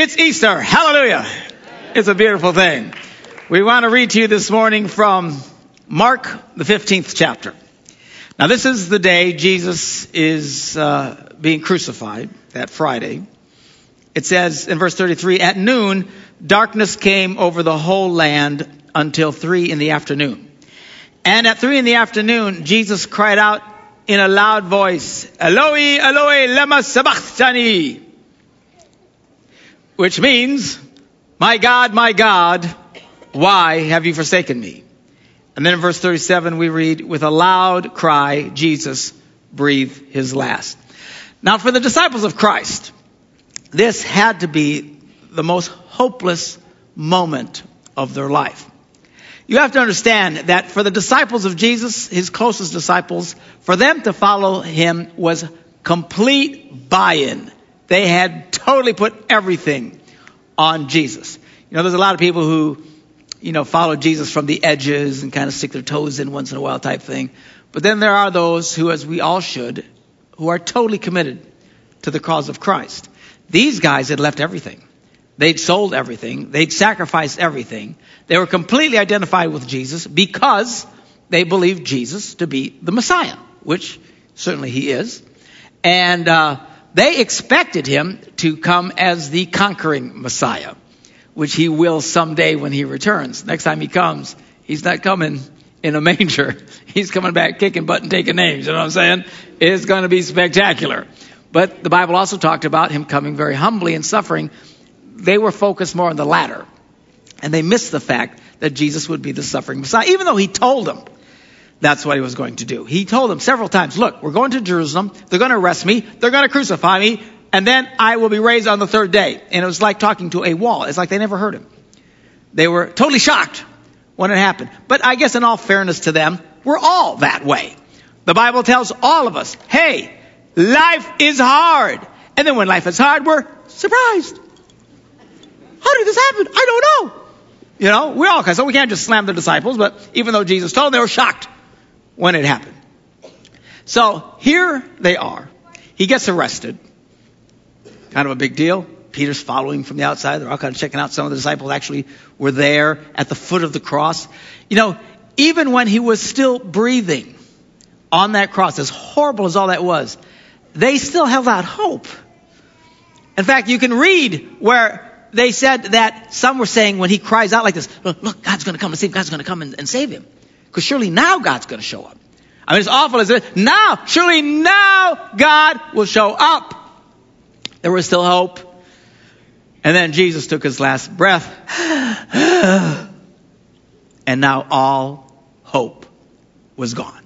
It's Easter. Hallelujah. It's a beautiful thing. We want to read to you this morning from Mark, the 15th chapter. Now, this is the day Jesus is uh, being crucified, that Friday. It says in verse 33 At noon, darkness came over the whole land until three in the afternoon. And at three in the afternoon, Jesus cried out in a loud voice, Eloi, Eloi, lema sabachthani which means, My God, my God, why have you forsaken me? And then in verse 37 we read, with a loud cry, Jesus breathed his last. Now for the disciples of Christ, this had to be the most hopeless moment of their life. You have to understand that for the disciples of Jesus, his closest disciples, for them to follow him was complete buy-in. They had totally put everything on Jesus. You know, there's a lot of people who, you know, follow Jesus from the edges and kind of stick their toes in once in a while type thing. But then there are those who, as we all should, who are totally committed to the cause of Christ. These guys had left everything. They'd sold everything. They'd sacrificed everything. They were completely identified with Jesus because they believed Jesus to be the Messiah, which certainly he is. And uh, they expected him to come as the conquering Messiah, which he will someday when he returns. Next time he comes, he's not coming in a manger. He's coming back kicking butt and taking names. You know what I'm saying? It's going to be spectacular. But the Bible also talked about him coming very humbly and suffering. They were focused more on the latter. And they missed the fact that Jesus would be the suffering Messiah, even though he told them that's what he was going to do. He told them several times, look, we're going to Jerusalem. They're going to arrest me. They're going to crucify me. And then I will be raised on the third day. And it was like talking to a wall. It's like they never heard him. They were totally shocked when it happened. But I guess in all fairness to them, we're all that way. The Bible tells all of us, hey, life is hard. And then when life is hard, we're surprised. How did this happen? I don't know. You know, we all, so we can't just slam the disciples, but even though Jesus told them, they were shocked when it happened. So here they are. He gets arrested. Kind of a big deal. Peter's following from the outside. They're all kind of checking out. Some of the disciples actually were there at the foot of the cross. You know, even when he was still breathing on that cross, as horrible as all that was, they still held out hope. In fact, you can read where they said that some were saying when he cries out like this, look, God's going to come and save, him. God's going to come and, and save him. Because surely now God's going to show up. I mean, it's awful, isn't it? Now, surely now God will show up. There was still hope. And then Jesus took his last breath. and now all hope was gone.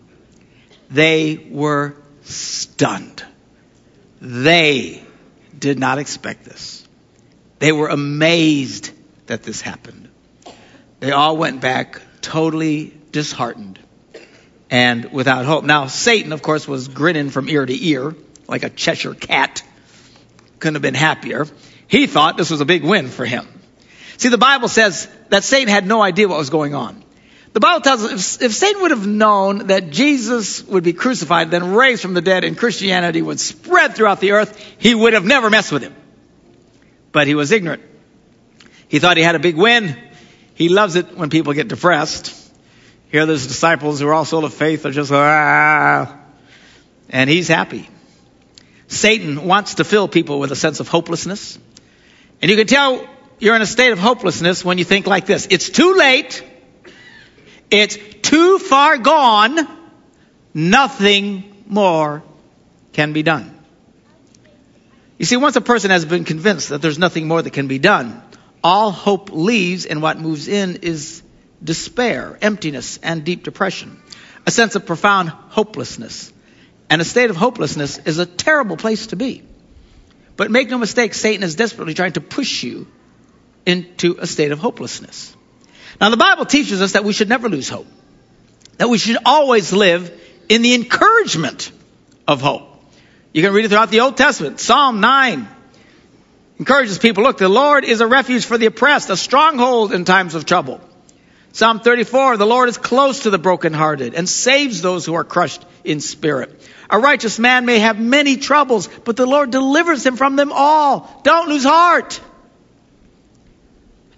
They were stunned. They did not expect this. They were amazed that this happened. They all went back totally disheartened and without hope. Now, Satan, of course, was grinning from ear to ear like a Cheshire cat. Couldn't have been happier. He thought this was a big win for him. See, the Bible says that Satan had no idea what was going on. The Bible tells us if, if Satan would have known that Jesus would be crucified, then raised from the dead, and Christianity would spread throughout the earth, he would have never messed with him. But he was ignorant. He thought he had a big win. He loves it when people get depressed. Here, there's disciples who are all full of faith are just, ah, and he's happy. Satan wants to fill people with a sense of hopelessness. And you can tell you're in a state of hopelessness when you think like this. It's too late. It's too far gone. Nothing more can be done. You see, once a person has been convinced that there's nothing more that can be done, all hope leaves and what moves in is despair, emptiness, and deep depression. A sense of profound hopelessness. And a state of hopelessness is a terrible place to be. But make no mistake, Satan is desperately trying to push you into a state of hopelessness. Now the Bible teaches us that we should never lose hope. That we should always live in the encouragement of hope. You can read it throughout the Old Testament. Psalm 9 encourages people, look, the Lord is a refuge for the oppressed, a stronghold in times of trouble. Psalm 34, the Lord is close to the brokenhearted and saves those who are crushed in spirit. A righteous man may have many troubles, but the Lord delivers him from them all. Don't lose heart.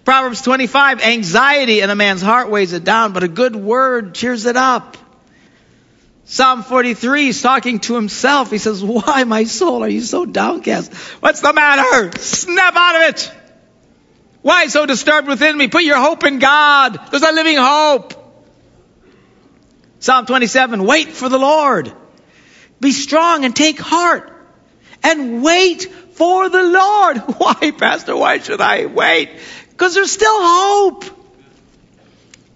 Proverbs 25, anxiety in a man's heart weighs it down, but a good word cheers it up. Psalm 43 he's talking to himself. He says, Why, my soul, are you so downcast? What's the matter? Snap out of it. Why so disturbed within me? Put your hope in God. There's a living hope. Psalm 27, wait for the Lord. Be strong and take heart and wait for the Lord. Why, Pastor? Why should I wait? Because there's still hope.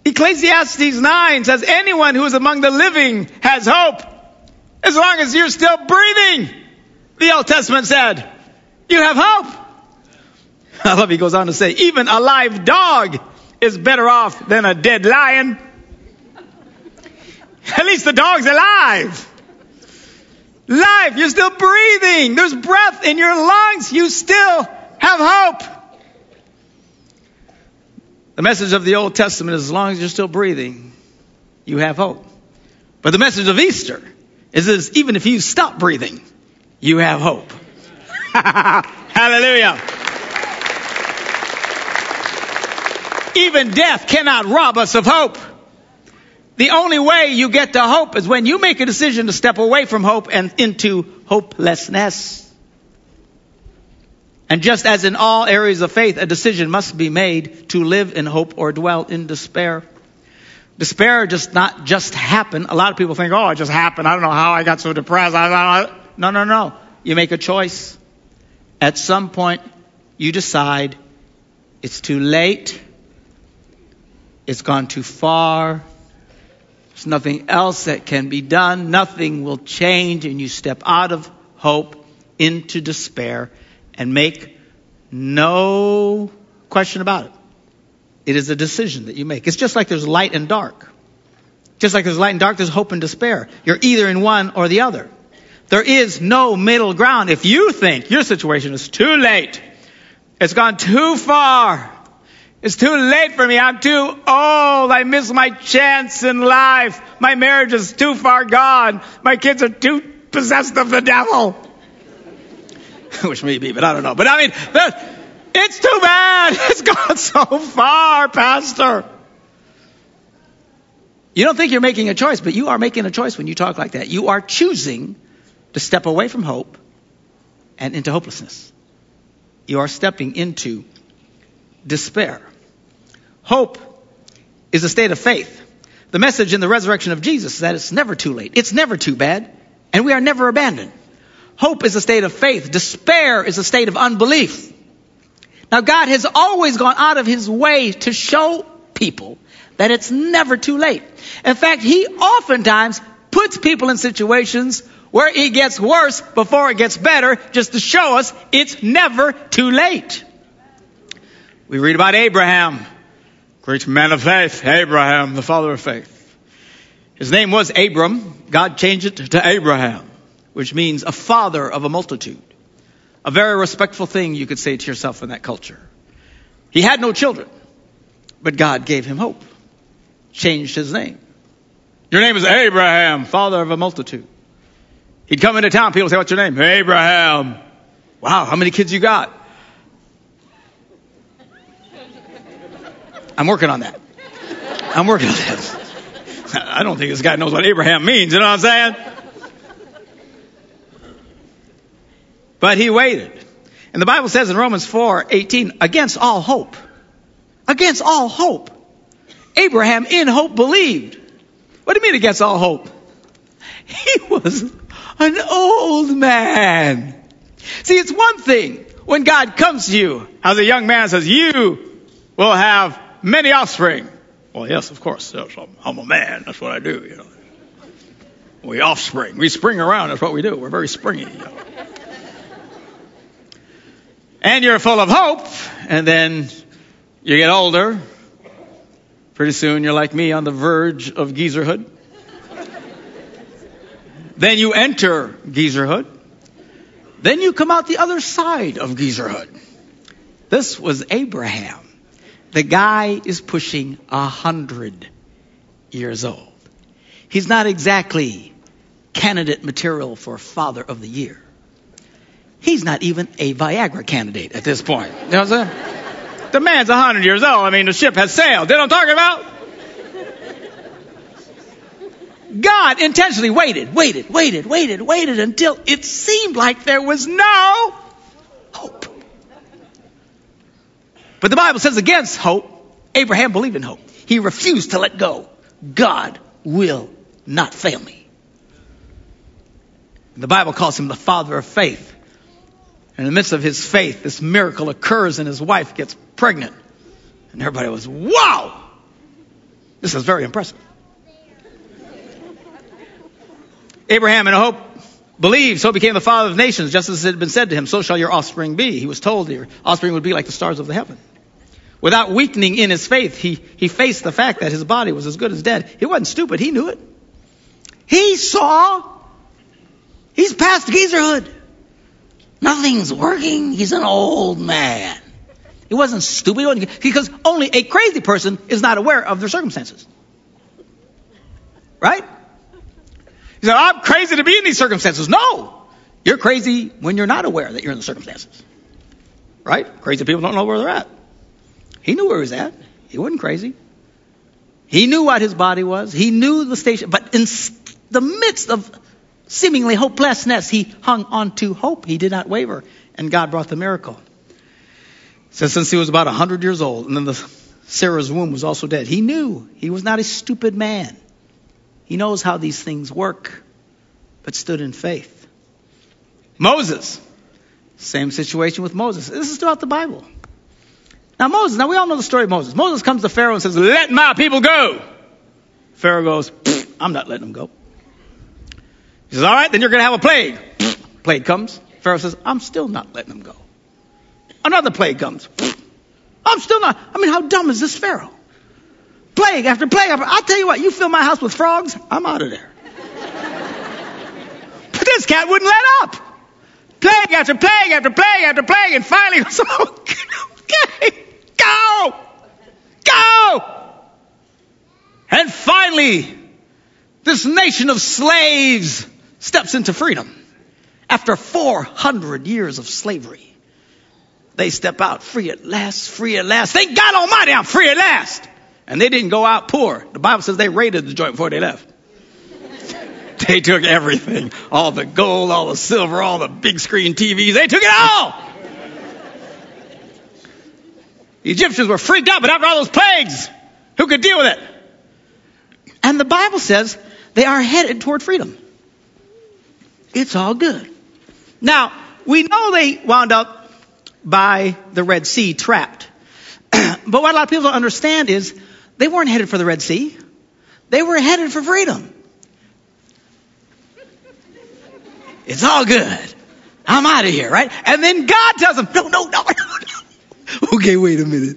Ecclesiastes 9 says, anyone who is among the living has hope. As long as you're still breathing, the Old Testament said, you have hope. I love he goes on to say, even a live dog is better off than a dead lion. At least the dog's alive. Life, you're still breathing. There's breath in your lungs. You still have hope. The message of the Old Testament is as long as you're still breathing, you have hope. But the message of Easter is this, even if you stop breathing, you have hope. Hallelujah. Even death cannot rob us of hope. The only way you get to hope is when you make a decision to step away from hope and into hopelessness. And just as in all areas of faith, a decision must be made to live in hope or dwell in despair. Despair does not just happen. A lot of people think, oh, it just happened. I don't know how I got so depressed. No, no, no. You make a choice. At some point, you decide it's too late. It's gone too far. There's nothing else that can be done. Nothing will change. And you step out of hope into despair and make no question about it. It is a decision that you make. It's just like there's light and dark. Just like there's light and dark, there's hope and despair. You're either in one or the other. There is no middle ground. If you think your situation is too late, it's gone too far, it's too late for me, I'm too old, I miss my chance in life, my marriage is too far gone, my kids are too possessed of the devil. which may be, but I don't know. But I mean, it's too bad. It's gone so far, Pastor. You don't think you're making a choice, but you are making a choice when you talk like that. You are choosing to step away from hope and into hopelessness. You are stepping into despair. Hope is a state of faith. The message in the resurrection of Jesus is that it's never too late. It's never too bad. And we are never abandoned. Hope is a state of faith. Despair is a state of unbelief. Now God has always gone out of his way to show people that it's never too late. In fact, he oftentimes puts people in situations where it gets worse before it gets better just to show us it's never too late. We read about Abraham, great man of faith, Abraham, the father of faith. His name was Abram. God changed it to Abraham which means a father of a multitude. A very respectful thing you could say to yourself in that culture. He had no children, but God gave him hope. Changed his name. Your name is Abraham, father of a multitude. He'd come into town, people say, what's your name? Abraham. Wow, how many kids you got? I'm working on that. I'm working on that. I don't think this guy knows what Abraham means, you know what I'm saying? But he waited. And the Bible says in Romans 4, 18, against all hope. Against all hope. Abraham in hope believed. What do you mean against all hope? He was an old man. See, it's one thing when God comes to you as a young man and says, you will have many offspring. Well, yes, of course. I'm a man. That's what I do, you know. We offspring. We spring around. That's what we do. We're very springy. You know and you're full of hope, and then you get older. Pretty soon you're like me on the verge of geezerhood. then you enter geezerhood. Then you come out the other side of geezerhood. This was Abraham. The guy is pushing a hundred years old. He's not exactly candidate material for father of the year. He's not even a Viagra candidate at this point. You know what I'm saying? The man's a hundred years old. I mean, the ship has sailed. You know what I'm talking about? God intentionally waited, waited, waited, waited, waited until it seemed like there was no hope. But the Bible says against hope, Abraham believed in hope. He refused to let go. God will not fail me. The Bible calls him the father of faith. In the midst of his faith, this miracle occurs and his wife gets pregnant. And everybody was, wow! This is very impressive. Abraham in hope believed, so became the father of nations, just as it had been said to him, so shall your offspring be. He was told your offspring would be like the stars of the heaven. Without weakening in his faith, he, he faced the fact that his body was as good as dead. He wasn't stupid, he knew it. He saw. He's past geezerhood. Nothing's working. He's an old man. He wasn't stupid. Because only a crazy person is not aware of their circumstances. Right? He said, I'm crazy to be in these circumstances. No! You're crazy when you're not aware that you're in the circumstances. Right? Crazy people don't know where they're at. He knew where he was at. He wasn't crazy. He knew what his body was. He knew the station. But in the midst of seemingly hopelessness, he hung on to hope. He did not waver. And God brought the miracle. So since he was about 100 years old, and then the, Sarah's womb was also dead, he knew he was not a stupid man. He knows how these things work, but stood in faith. Moses. Same situation with Moses. This is throughout the Bible. Now Moses, now we all know the story of Moses. Moses comes to Pharaoh and says, let my people go. Pharaoh goes, I'm not letting them go. He says, all right, then you're going to have a plague. plague comes. Pharaoh says, I'm still not letting them go. Another plague comes. I'm still not. I mean, how dumb is this Pharaoh? Plague after plague after. I'll tell you what, you fill my house with frogs, I'm out of there. but this cat wouldn't let up. Plague after plague after plague after plague, and finally, so, okay, go, go. And finally, this nation of slaves steps into freedom. After 400 years of slavery, they step out free at last, free at last. Thank God Almighty, I'm free at last. And they didn't go out poor. The Bible says they raided the joint before they left. they took everything. All the gold, all the silver, all the big screen TVs. They took it all. The Egyptians were freaked out, but after all those plagues, who could deal with it? And the Bible says they are headed toward freedom. It's all good. Now, we know they wound up by the Red Sea trapped. but what a lot of people don't understand is they weren't headed for the Red Sea. They were headed for freedom. It's all good. I'm out of here, right? And then God tells them, no, no, no, no, no. Okay, wait a minute.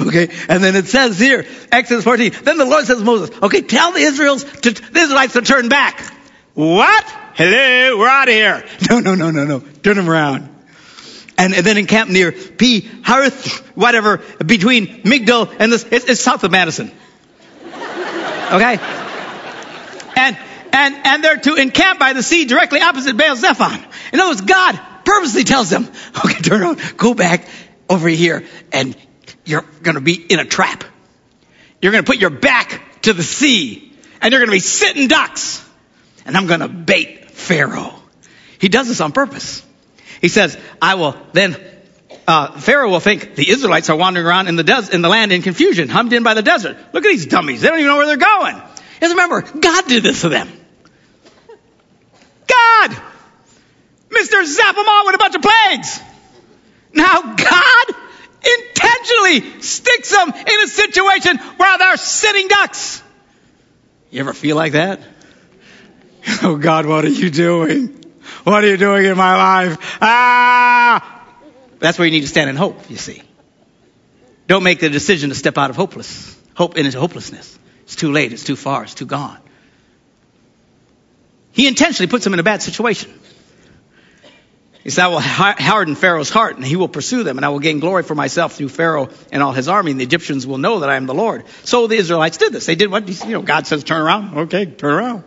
Okay, and then it says here, Exodus 14, then the Lord says to Moses, okay, tell the Israels to, the Israelites to turn back. What? Hello, we're out of here. No, no, no, no, no. Turn them around. And, and then encamp near P. Harith, whatever, between Migdal and this, it's, it's south of Madison. Okay? And, and, and they're to encamp by the sea directly opposite Baal Zephon. In other words, God purposely tells them, okay, turn around, go back over here and you're going to be in a trap. You're going to put your back to the sea and you're going to be sitting ducks. And I'm going to bait Pharaoh. He does this on purpose. He says, I will then, uh, Pharaoh will think the Israelites are wandering around in the des- in the land in confusion, hummed in by the desert. Look at these dummies. They don't even know where they're going. Just remember, God did this to them. God! Mr. Zap them all with a bunch of plagues. Now God intentionally sticks them in a situation where they're sitting ducks. You ever feel like that? Oh God, what are you doing? What are you doing in my life? Ah! That's where you need to stand in hope, you see. Don't make the decision to step out of hopeless, hope into hopelessness. It's too late, it's too far, it's too gone. He intentionally puts them in a bad situation. He said, I will harden Pharaoh's heart and he will pursue them and I will gain glory for myself through Pharaoh and all his army and the Egyptians will know that I am the Lord. So the Israelites did this. They did what, you know, God says turn around. Okay, turn around.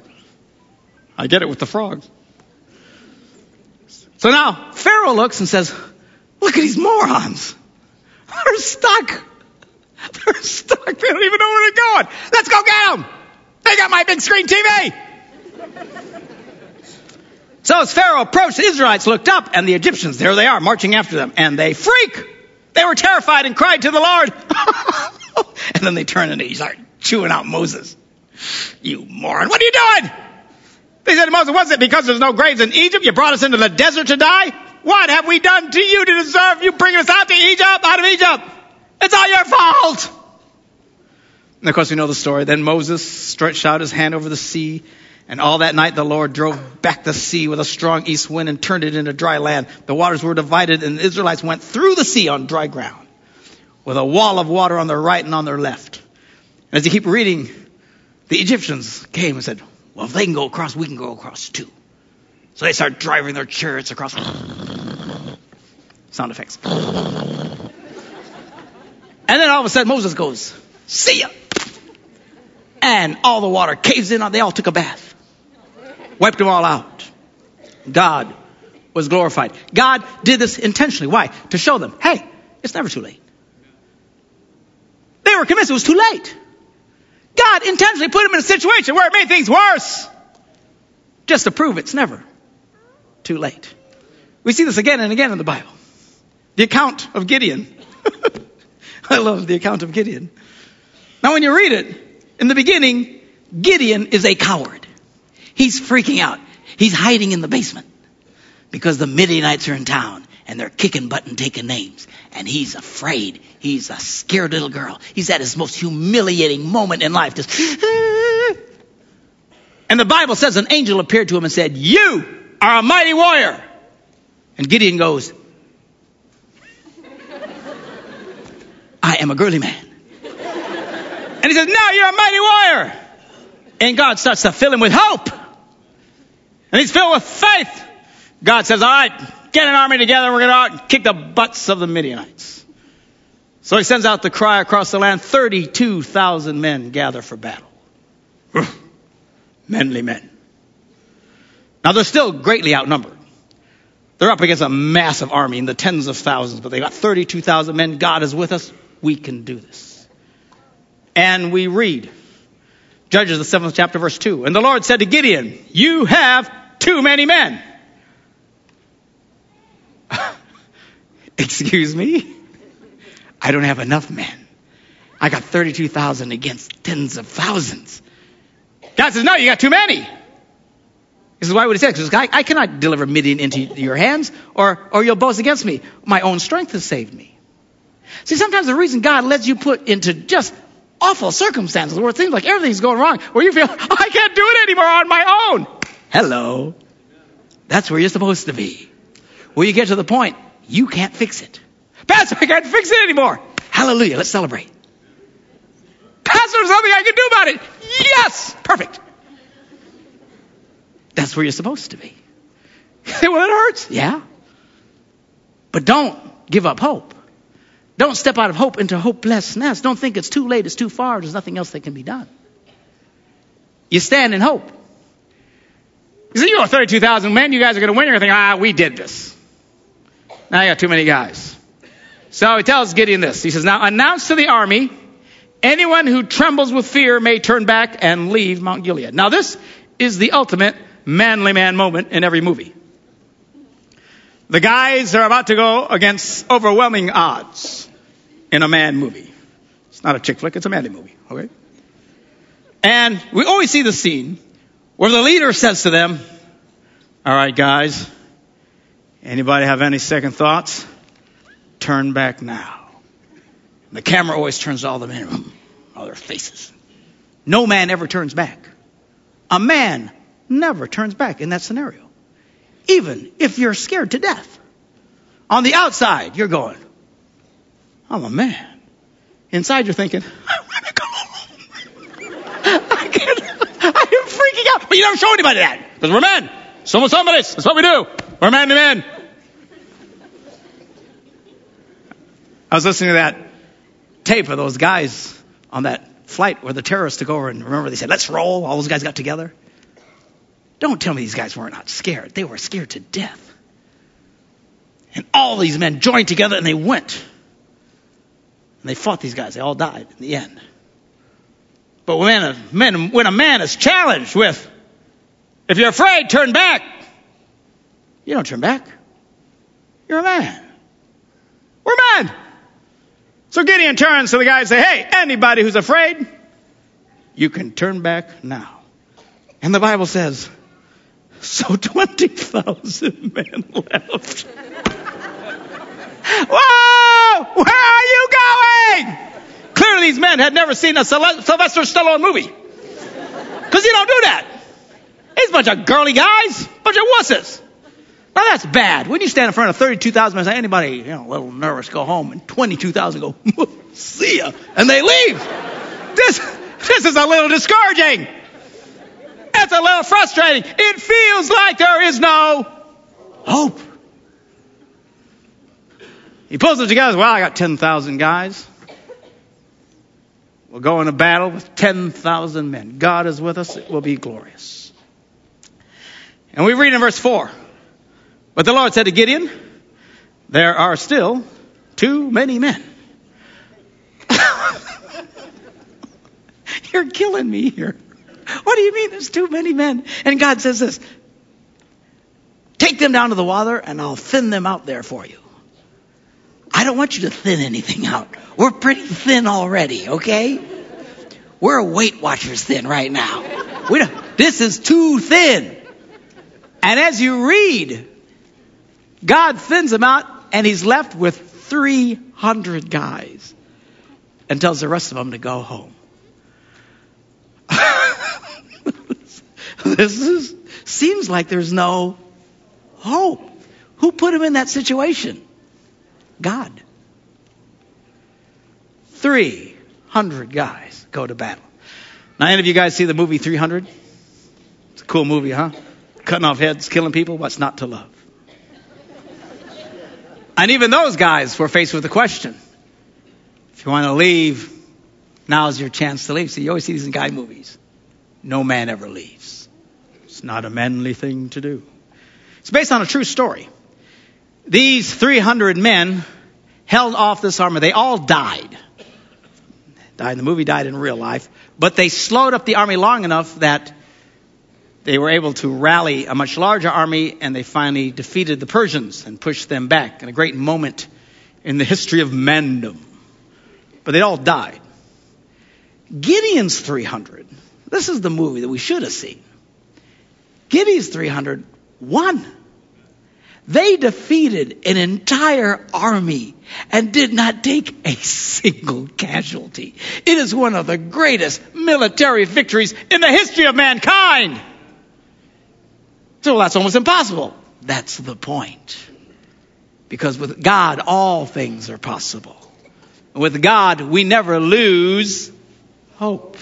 I get it with the frogs. So now Pharaoh looks and says, look at these morons. They're stuck. They're stuck. They don't even know where they're going. Let's go get them. They got my big screen TV. So as Pharaoh approached, the Israelites looked up, and the Egyptians, there they are, marching after them, and they freak. They were terrified and cried to the Lord. and then they turn and they start chewing out Moses. You moron, what are you doing? They said to Moses, was it because there's no graves in Egypt? You brought us into the desert to die? What have we done to you to deserve you bringing us out to Egypt, out of Egypt? It's all your fault. And of course we know the story. Then Moses stretched out his hand over the sea and all that night the Lord drove back the sea with a strong east wind and turned it into dry land. The waters were divided and the Israelites went through the sea on dry ground with a wall of water on their right and on their left. And as you keep reading, the Egyptians came and said, well, if they can go across, we can go across too. So they start driving their chariots across. Sound effects. And then all of a sudden Moses goes, see ya. And all the water caves in. They all took a bath wiped them all out. God was glorified. God did this intentionally. Why? To show them, hey, it's never too late. They were convinced it was too late. Intentionally put him in a situation where it made things worse. Just to prove it's never too late. We see this again and again in the Bible. The account of Gideon. I love the account of Gideon. Now when you read it, in the beginning, Gideon is a coward. He's freaking out. He's hiding in the basement because the Midianites are in town and they're kicking butt and taking names. And he's afraid. He's a scared little girl. He's at his most humiliating moment in life. Just, and the Bible says an angel appeared to him and said, you are a mighty warrior. And Gideon goes, I am a girly man. And he says, now you're a mighty warrior. And God starts to fill him with hope and he's filled with faith. God says, all right, get an army together. We're going to go out and kick the butts of the Midianites. So he sends out the cry across the land. 32,000 men gather for battle. Manly men. Now they're still greatly outnumbered. They're up against a massive army in the tens of thousands, but they got 32,000 men. God is with us. We can do this. And we read, Judges, the seventh chapter, verse 2. And the Lord said to Gideon, You have too many men. Excuse me? I don't have enough men. I got 32,000 against tens of thousands. God says, no, you got too many. This is why would he say? Because I, I cannot deliver Midian into your hands or, or you'll boast against me. My own strength has saved me. See, sometimes the reason God lets you put into just awful circumstances where it seems like everything's going wrong, where you feel, oh, I can't do it anymore on my own. Hello. That's where you're supposed to be. Where you get to the point, you can't fix it. Pastor, I can't fix it anymore. Hallelujah. Let's celebrate. Pastor, there's something I can do about it. Yes. Perfect. That's where you're supposed to be. well, it hurts. Yeah. But don't give up hope. Don't step out of hope into hopelessness. Don't think it's too late, it's too far, there's nothing else that can be done. You stand in hope. You say, you know, 32,000 men, you guys are going to win You're everything. Ah, we did this. Now I got too many guys. So he tells Gideon this. He says, now announce to the army, anyone who trembles with fear may turn back and leave Mount Gilead. Now this is the ultimate manly man moment in every movie. The guys are about to go against overwhelming odds in a man movie. It's not a chick flick, it's a manly movie, okay? And we always see the scene where the leader says to them, all right, guys, anybody have any second thoughts? Turn back now. The camera always turns to all the men, all their faces. No man ever turns back. A man never turns back in that scenario. Even if you're scared to death. On the outside, you're going, I'm a man. Inside, you're thinking, I want to go home. I can't, I am freaking out. But you never show anybody that. Because we're men. Somos hombres. That's what we do. We're man to men. I was listening to that tape of those guys on that flight where the terrorists took over and remember they said, let's roll. All those guys got together. Don't tell me these guys were not scared. They were scared to death. And all these men joined together and they went And they fought these guys. They all died in the end. But when a, man, when a man is challenged with, if you're afraid, turn back. You don't turn back. You're a man. We're men. So Gideon turns to the guy and say, hey, anybody who's afraid, you can turn back now. And the Bible says, so 20,000 men left. Whoa! Where are you going? Clearly these men had never seen a Sylvester Stallone movie. Because you don't do that. It's a bunch of girly guys, bunch of wusses. Now that's bad. When you stand in front of 32,000 men, say anybody, you know, a little nervous, go home, and 22,000 go, see ya, and they leave. This, this is a little discouraging. It's a little frustrating. It feels like there is no hope. He pulls it together. Well, I got 10,000 guys. We'll go into battle with 10,000 men. God is with us. It will be glorious. And we read in verse 4. But the Lord said to Gideon, There are still too many men. You're killing me here. What do you mean there's too many men? And God says this Take them down to the water and I'll thin them out there for you. I don't want you to thin anything out. We're pretty thin already, okay? We're a Weight Watchers thin right now. We don't, this is too thin. And as you read, God thins them out and he's left with 300 guys and tells the rest of them to go home. this is, seems like there's no hope. Who put him in that situation? God. 300 guys go to battle. Now, any of you guys see the movie 300? It's a cool movie, huh? Cutting off heads, killing people. What's not to love? And even those guys were faced with a question. If you want to leave, now's your chance to leave. See, you always see these in guy movies. No man ever leaves. It's not a manly thing to do. It's based on a true story. These 300 men held off this army. They all died. Died in the movie, died in real life. But they slowed up the army long enough that they were able to rally a much larger army and they finally defeated the Persians and pushed them back in a great moment in the history of mandom. But they all died. Gideon's 300. This is the movie that we should have seen. Gideon's 300 won. They defeated an entire army and did not take a single casualty. It is one of the greatest military victories in the history of mankind. So that's almost impossible. That's the point. Because with God, all things are possible. And With God, we never lose hope.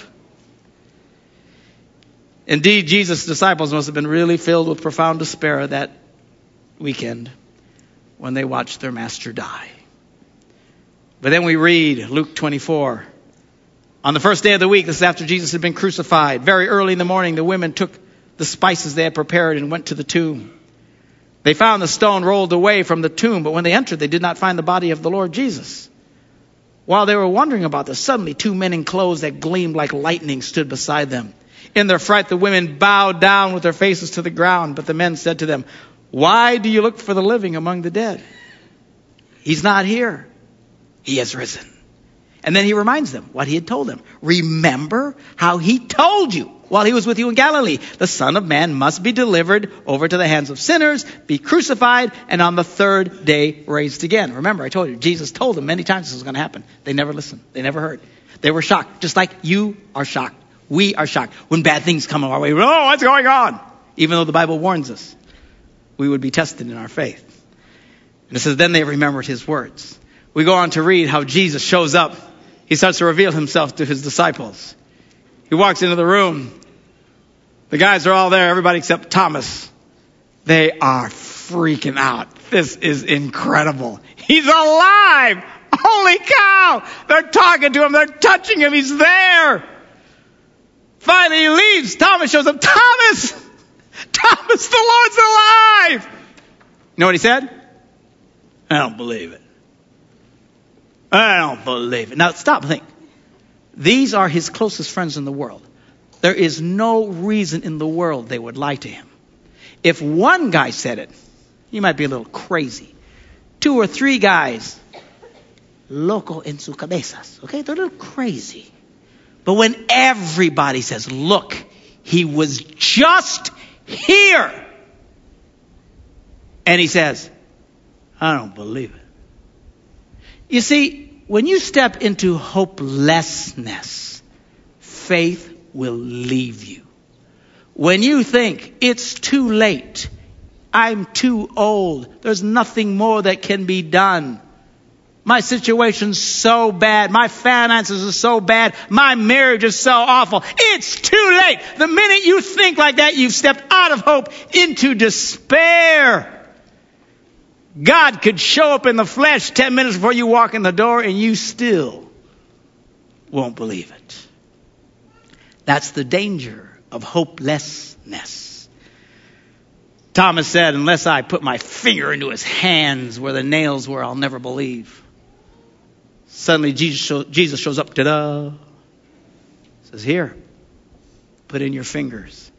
Indeed, Jesus' disciples must have been really filled with profound despair that weekend when they watched their master die. But then we read Luke 24. On the first day of the week, this is after Jesus had been crucified, very early in the morning, the women took the spices they had prepared and went to the tomb. They found the stone rolled away from the tomb, but when they entered, they did not find the body of the Lord Jesus. While they were wondering about this, suddenly two men in clothes that gleamed like lightning stood beside them. In their fright, the women bowed down with their faces to the ground, but the men said to them, Why do you look for the living among the dead? He's not here. He has risen. And then he reminds them what he had told them. Remember how he told you while he was with you in Galilee. The Son of Man must be delivered over to the hands of sinners, be crucified, and on the third day raised again. Remember, I told you, Jesus told them many times this was going to happen. They never listened. They never heard. They were shocked, just like you are shocked. We are shocked when bad things come our way. Oh, what's going on? Even though the Bible warns us, we would be tested in our faith. And it says, then they remembered his words. We go on to read how Jesus shows up. He starts to reveal himself to his disciples. He walks into the room. The guys are all there, everybody except Thomas. They are freaking out. This is incredible. He's alive! Holy cow! They're talking to him, they're touching him, he's there! Finally he leaves. Thomas shows up. Thomas! Thomas, the Lord's alive! You know what he said? I don't believe it. I don't believe it. Now stop and think. These are his closest friends in the world. There is no reason in the world they would lie to him. If one guy said it, you might be a little crazy. Two or three guys, loco en su cabezas. Okay, they're a little crazy. But when everybody says, look, he was just here. And he says, I don't believe it. You see, when you step into hopelessness, faith will leave you. When you think it's too late, I'm too old, there's nothing more that can be done. My situation's so bad. My finances are so bad. My marriage is so awful. It's too late. The minute you think like that, you've stepped out of hope into despair. God could show up in the flesh 10 minutes before you walk in the door and you still won't believe it. That's the danger of hopelessness. Thomas said, unless I put my finger into his hands where the nails were, I'll never believe. Suddenly Jesus, show, Jesus shows up, ta-da, says, here, put in your fingers.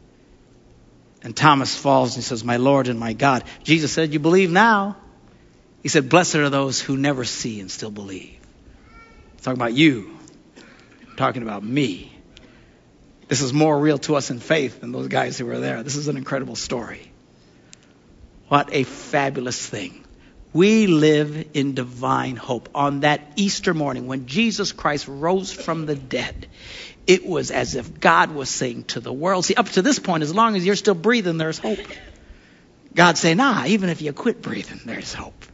And Thomas falls and says, my Lord and my God. Jesus said, you believe now. He said, blessed are those who never see and still believe. talking about you. talking about me. This is more real to us in faith than those guys who were there. This is an incredible story. What a fabulous thing. We live in divine hope. On that Easter morning, when Jesus Christ rose from the dead, it was as if God was saying to the world, see, up to this point, as long as you're still breathing, there's hope. God saying, nah, even if you quit breathing, there's hope.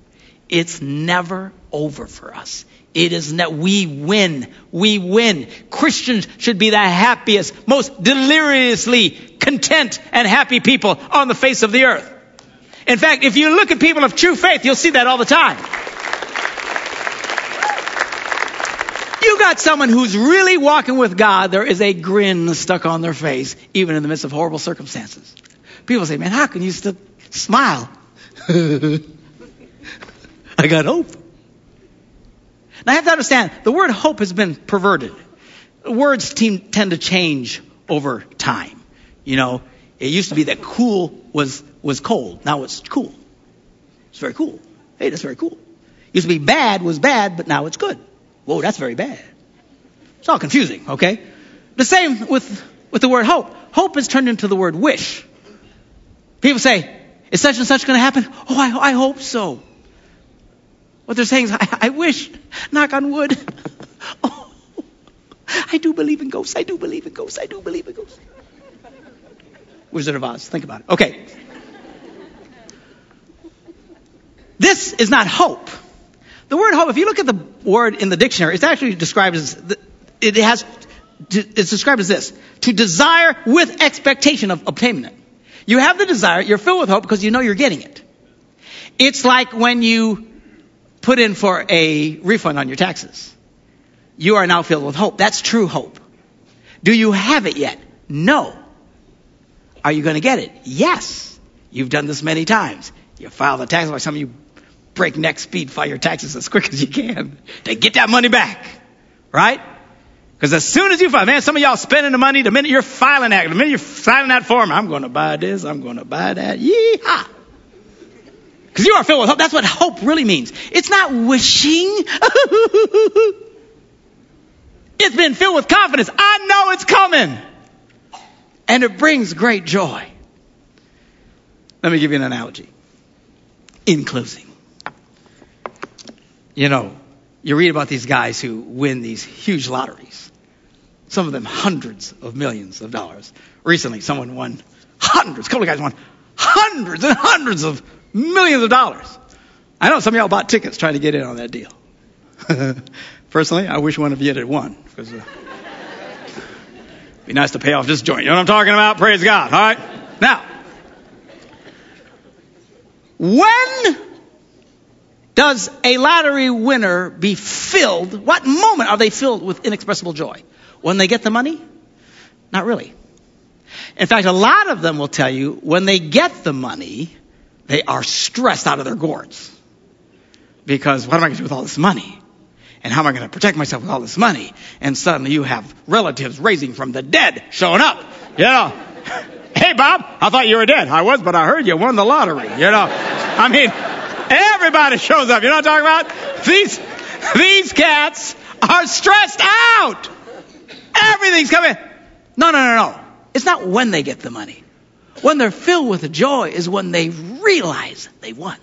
It's never over for us. It is not, we win. We win. Christians should be the happiest, most deliriously content and happy people on the face of the earth. In fact, if you look at people of true faith, you'll see that all the time. You got someone who's really walking with God, there is a grin stuck on their face, even in the midst of horrible circumstances. People say, man, how can you still smile? I got hope. Now I have to understand, the word hope has been perverted. Words tend to change over time. You know, it used to be that cool was, was cold. Now it's cool. It's very cool. Hey, that's very cool. Used to be bad was bad, but now it's good. Whoa, that's very bad. It's all confusing, okay? The same with, with the word hope. Hope is turned into the word wish. People say, is such and such going to happen? Oh, I, I hope so. What they're saying is, I, I wish, knock on wood. Oh, I do believe in ghosts. I do believe in ghosts. I do believe in ghosts. Wizard of Oz. Think about it. Okay. This is not hope. The word hope, if you look at the word in the dictionary, it's actually described as, it has, it's described as this, to desire with expectation of obtaining it. You have the desire, you're filled with hope because you know you're getting it. It's like when you put in for a refund on your taxes. You are now filled with hope. That's true hope. Do you have it yet? No. Are you going to get it? Yes. You've done this many times. You file the tax, like some of you breakneck speed file your taxes as quick as you can to get that money back. Right? Because as soon as you file, man, some of y'all spending the money the minute you're filing that, the minute you're filing that form, I'm going to buy this, I'm going to buy that. Yeehaw! Because you are filled with hope. That's what hope really means. It's not wishing. it's been filled with confidence. I know it's coming. And it brings great joy. Let me give you an analogy. In closing. You know, you read about these guys who win these huge lotteries. Some of them hundreds of millions of dollars. Recently, someone won hundreds, a couple of guys won hundreds and hundreds of Millions of dollars. I know some of y'all bought tickets trying to get in on that deal. Personally, I wish one of you had won. Because uh, it'd be nice to pay off this joint. You know what I'm talking about? Praise God. All right. Now, when does a lottery winner be filled? What moment are they filled with inexpressible joy? When they get the money? Not really. In fact, a lot of them will tell you when they get the money, they are stressed out of their gourds. Because what am I going to do with all this money? And how am I going to protect myself with all this money? And suddenly you have relatives raising from the dead showing up. You know, hey Bob, I thought you were dead. I was, but I heard you won the lottery. You know, I mean, everybody shows up. You know what I'm talking about? These, these cats are stressed out. Everything's coming. No, no, no, no. It's not when they get the money. When they're filled with joy is when they realize they won.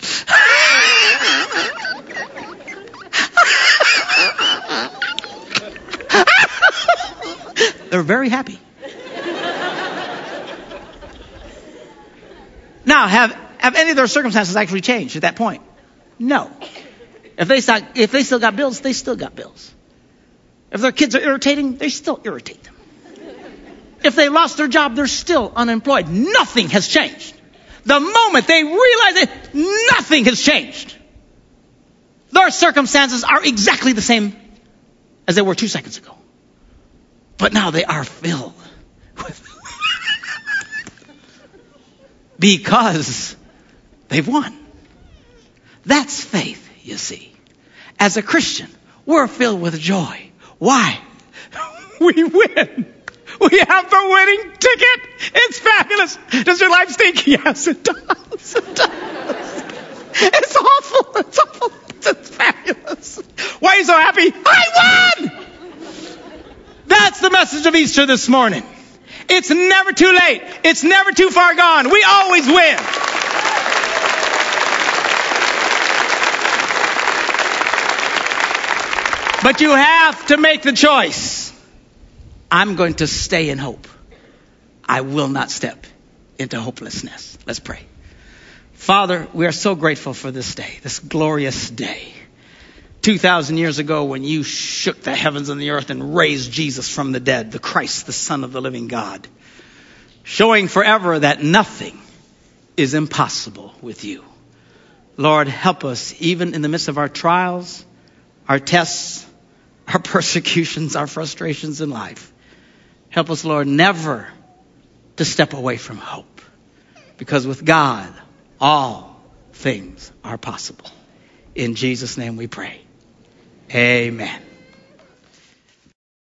They're very happy. Now, have, have any of their circumstances actually changed at that point? No. If they, if they still got bills, they still got bills. If their kids are irritating, they still irritate them. If they lost their job, they're still unemployed. Nothing has changed. The moment they realize it, nothing has changed. Their circumstances are exactly the same as they were two seconds ago. But now they are filled with because they've won. That's faith, you see. As a Christian, we're filled with joy. Why? We win. We have the winning ticket. It's fabulous. Does your life stink? Yes, it does. It does. It's awful. It's awful. It's fabulous. Why are you so happy? I won! That's the message of Easter this morning. It's never too late. It's never too far gone. We always win. But you have to make the choice. I'm going to stay in hope. I will not step into hopelessness. Let's pray. Father, we are so grateful for this day, this glorious day. 2,000 years ago when you shook the heavens and the earth and raised Jesus from the dead, the Christ, the Son of the living God, showing forever that nothing is impossible with you. Lord, help us even in the midst of our trials, our tests, our persecutions, our frustrations in life. Help us, Lord, never to step away from hope. Because with God, all things are possible. In Jesus' name we pray. Amen.